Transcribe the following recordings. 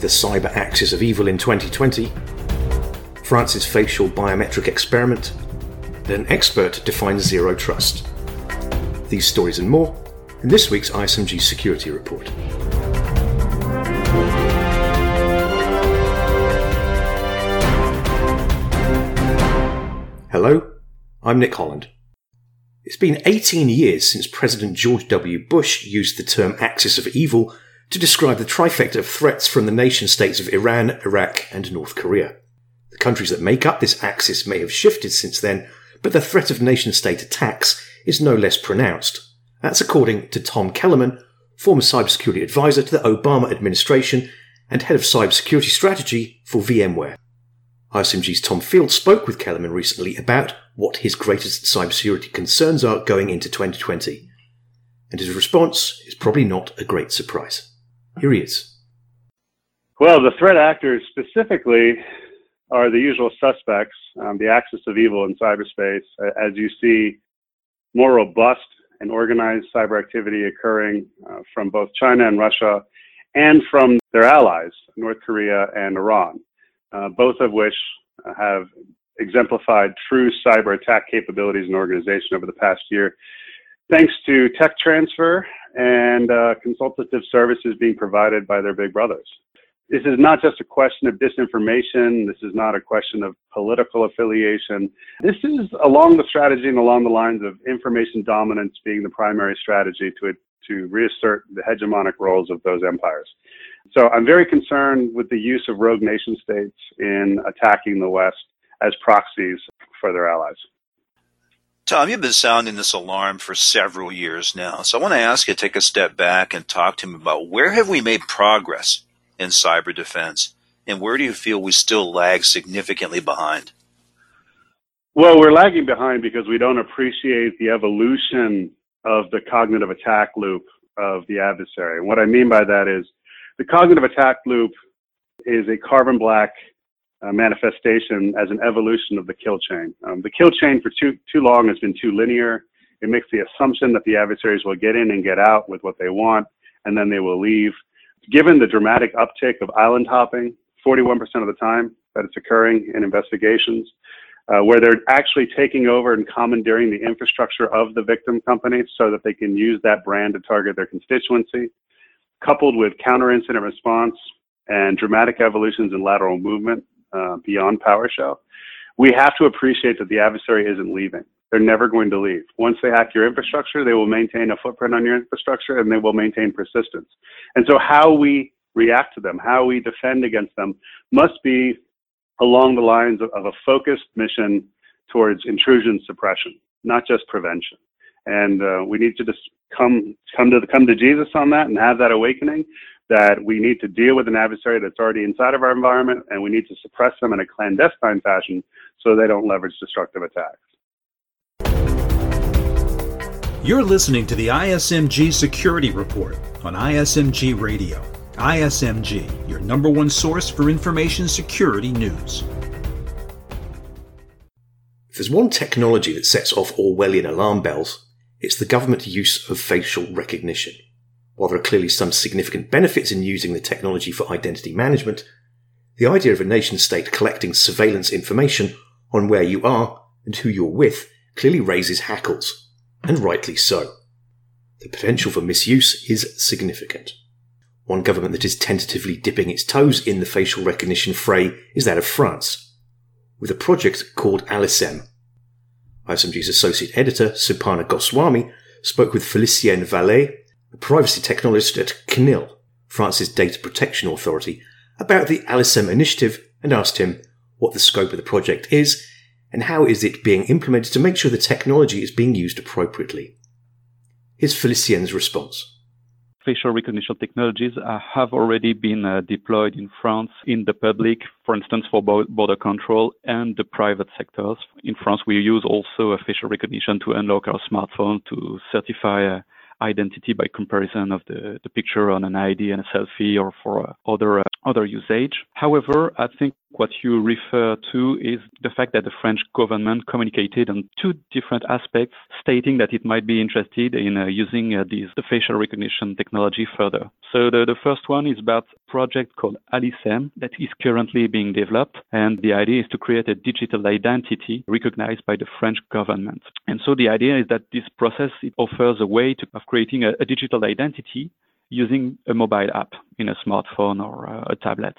the cyber axis of evil in 2020, France's facial biometric experiment, an expert defines zero trust. These stories and more in this week's ISMG Security Report. Hello, I'm Nick Holland. It's been 18 years since President George W. Bush used the term axis of evil to describe the trifecta of threats from the nation states of Iran, Iraq, and North Korea. The countries that make up this axis may have shifted since then, but the threat of nation state attacks is no less pronounced. That's according to Tom Kellerman, former cybersecurity advisor to the Obama administration and head of cybersecurity strategy for VMware. ISMG's Tom Field spoke with Kellerman recently about what his greatest cybersecurity concerns are going into 2020. And his response is probably not a great surprise. Here he is. Well, the threat actors specifically are the usual suspects, um, the axis of evil in cyberspace, as you see more robust and organized cyber activity occurring uh, from both China and Russia and from their allies, North Korea and Iran uh, both of which have exemplified true cyber attack capabilities and organization over the past year, thanks to tech transfer and uh, consultative services being provided by their big brothers. This is not just a question of disinformation. This is not a question of political affiliation. This is along the strategy and along the lines of information dominance being the primary strategy to, to reassert the hegemonic roles of those empires. So I'm very concerned with the use of rogue nation states in attacking the West as proxies for their allies. Tom, you've been sounding this alarm for several years now. So I want to ask you to take a step back and talk to me about where have we made progress in cyber defense and where do you feel we still lag significantly behind? Well, we're lagging behind because we don't appreciate the evolution of the cognitive attack loop of the adversary. And what I mean by that is the cognitive attack loop is a Carbon Black uh, manifestation as an evolution of the kill chain. Um, the kill chain for too, too long has been too linear. It makes the assumption that the adversaries will get in and get out with what they want, and then they will leave. Given the dramatic uptick of island hopping, 41% of the time that it's occurring in investigations, uh, where they're actually taking over and commandeering the infrastructure of the victim company so that they can use that brand to target their constituency coupled with counter incident response and dramatic evolutions in lateral movement uh, beyond PowerShell, we have to appreciate that the adversary isn't leaving. They're never going to leave. Once they hack your infrastructure, they will maintain a footprint on your infrastructure and they will maintain persistence. And so, how we react to them, how we defend against them, must be along the lines of, of a focused mission towards intrusion suppression, not just prevention. And uh, we need to just come come to come to Jesus on that and have that awakening that we need to deal with an adversary that's already inside of our environment and we need to suppress them in a clandestine fashion so they don't leverage destructive attacks. You're listening to the ISMG Security Report on ISMG Radio. ISMG, your number one source for information security news. If there's one technology that sets off Orwellian alarm bells, it's the government use of facial recognition. While there are clearly some significant benefits in using the technology for identity management, the idea of a nation state collecting surveillance information on where you are and who you're with clearly raises hackles, and rightly so. The potential for misuse is significant. One government that is tentatively dipping its toes in the facial recognition fray is that of France, with a project called ALICEM, ISMG's associate editor, Suparna Goswami, spoke with Felicien Vallet, a privacy technologist at CNIL, France's data protection authority, about the ALICEM initiative and asked him what the scope of the project is and how is it being implemented to make sure the technology is being used appropriately. Here's Felicien's response facial recognition technologies uh, have already been uh, deployed in France in the public, for instance, for border control and the private sectors. In France, we use also facial recognition to unlock our smartphone to certify uh, identity by comparison of the, the picture on an ID and a selfie or for uh, other uh, other usage. However, I think What you refer to is the fact that the French government communicated on two different aspects, stating that it might be interested in uh, using uh, these, the facial recognition technology further. So the, the first one is about a project called ALICEM that is currently being developed. And the idea is to create a digital identity recognized by the French government. And so the idea is that this process it offers a way to, of creating a, a digital identity using a mobile app in a smartphone or uh, a tablet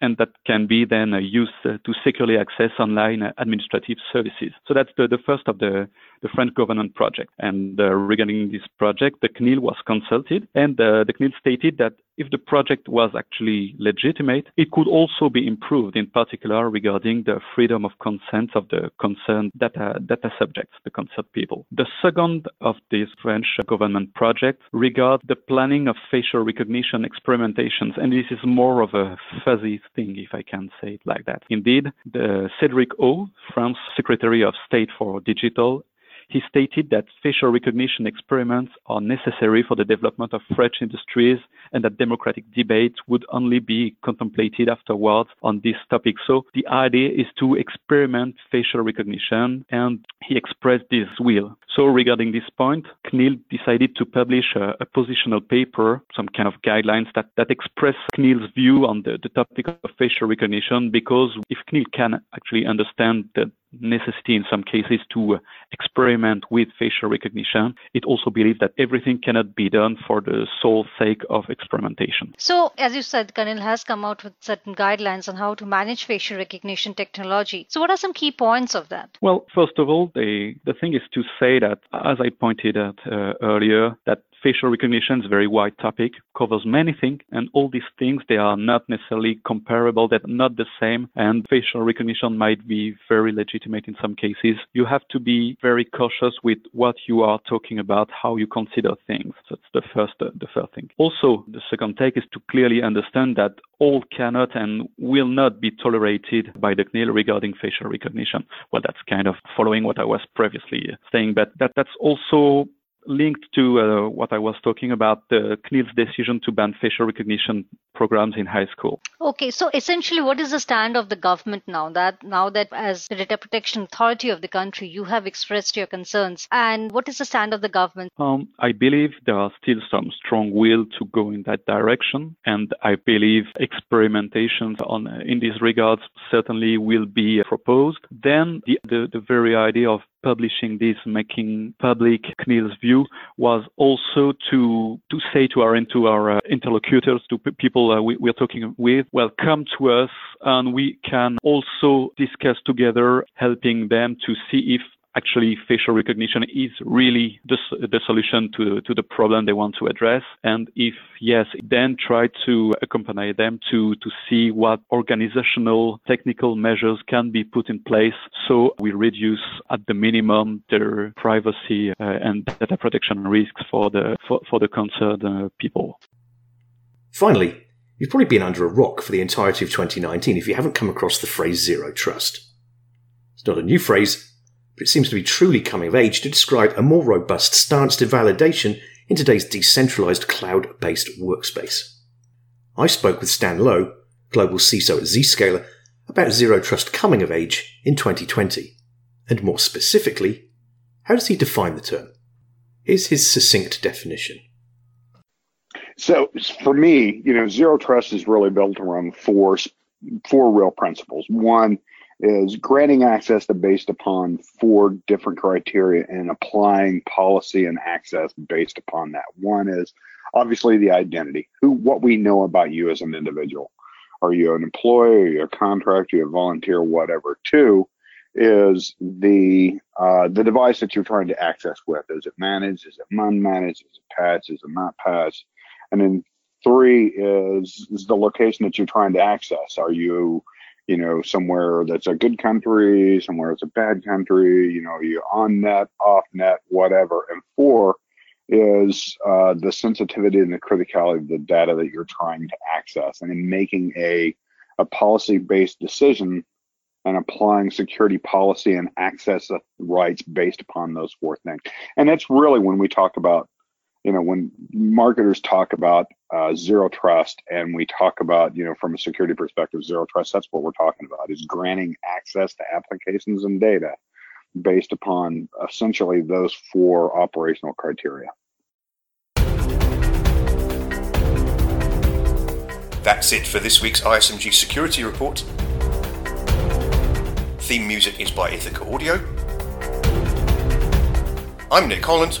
and that can be then used uh, to securely access online uh, administrative services. So that's the, the first of the, the French government project. And uh, regarding this project, the CNIL was consulted, and uh, the CNIL stated that if the project was actually legitimate, it could also be improved, in particular regarding the freedom of consent of the concerned data, data subjects, the concerned people. The second of these French government projects regards the planning of facial recognition experimentations, and this is more of a fuzzy thing, if I can say it like that. Indeed, the Cédric O, France Secretary of State for Digital, he stated that facial recognition experiments are necessary for the development of French industries and that democratic debate would only be contemplated afterwards on this topic. So the idea is to experiment facial recognition and he expressed this will. So regarding this point, CNIL decided to publish a, a positional paper, some kind of guidelines that, that express CNIL's view on the, the topic of facial recognition because if CNIL can actually understand the necessity in some cases to uh, experiment with facial recognition. It also believes that everything cannot be done for the sole sake of experimentation. So, as you said, CNIL has come out with certain guidelines on how to manage facial recognition technology. So, what are some key points of that? Well, first of all, the, the thing is to say that, as I pointed out uh, earlier, that facial recognition is a very wide topic, covers many things, and all these things, they are not necessarily comparable, they're not the same, and facial recognition might be very legitimate in some cases. You have to be very cautious with what you are talking about, how you consider things. That's the first, uh, the first thing. Also, the second take is to clearly understand that all cannot and will not be tolerated by the CNIL regarding facial recognition. Well, that's kind of following what I was previously saying, but that, that's also linked to uh, what I was talking about, the CNIL's decision to ban facial recognition programs in high school. Okay, so essentially, what is the stand of the government now? That now that as the data protection authority of the country, you have expressed your concerns, and what is the stand of the government? Um, I believe there are still some strong will to go in that direction, and I believe experimentations on in these regards certainly will be proposed. Then the, the, the very idea of publishing this, making public CNIL's view was also to to say to our to our uh, interlocutors, to p- people uh, we, we're talking with, well, come to us and we can also discuss together, helping them to see if actually facial recognition is really the, the solution to, to the problem they want to address. And if yes, then try to accompany them to, to see what organizational technical measures can be put in place so we reduce at the minimum their privacy uh, and data protection risks for the, for, for the concerned uh, people. Finally, you've probably been under a rock for the entirety of 2019 if you haven't come across the phrase zero trust. It's not a new phrase, but it seems to be truly coming of age to describe a more robust stance to validation in today's decentralized cloud based workspace. I spoke with Stan Lowe, global CISO at Zscaler, about zero trust coming of age in 2020. And more specifically, how does he define the term? Here's his succinct definition. So for me, you know, zero trust is really built around four four real principles. One is granting access to based upon four different criteria and applying policy and access based upon that. One is obviously the identity, who what we know about you as an individual. Are you an employee? Are you a contractor? Are you a volunteer? Whatever. Two is the uh, the device that you're trying to access with. Is it managed? Is it unmanaged? Is it patched? Is it not patched? And then three is is the location that you're trying to access. Are you you know, somewhere that's a good country, somewhere it's a bad country, you know, you on net, off net, whatever. And four is uh, the sensitivity and the criticality of the data that you're trying to access and in making a, a policy based decision and applying security policy and access rights based upon those four things. And that's really when we talk about you know, when marketers talk about uh, zero trust and we talk about, you know, from a security perspective, zero trust, that's what we're talking about is granting access to applications and data based upon essentially those four operational criteria. That's it for this week's ISMG Security Report. Theme music is by Ithaca Audio. I'm Nick Holland.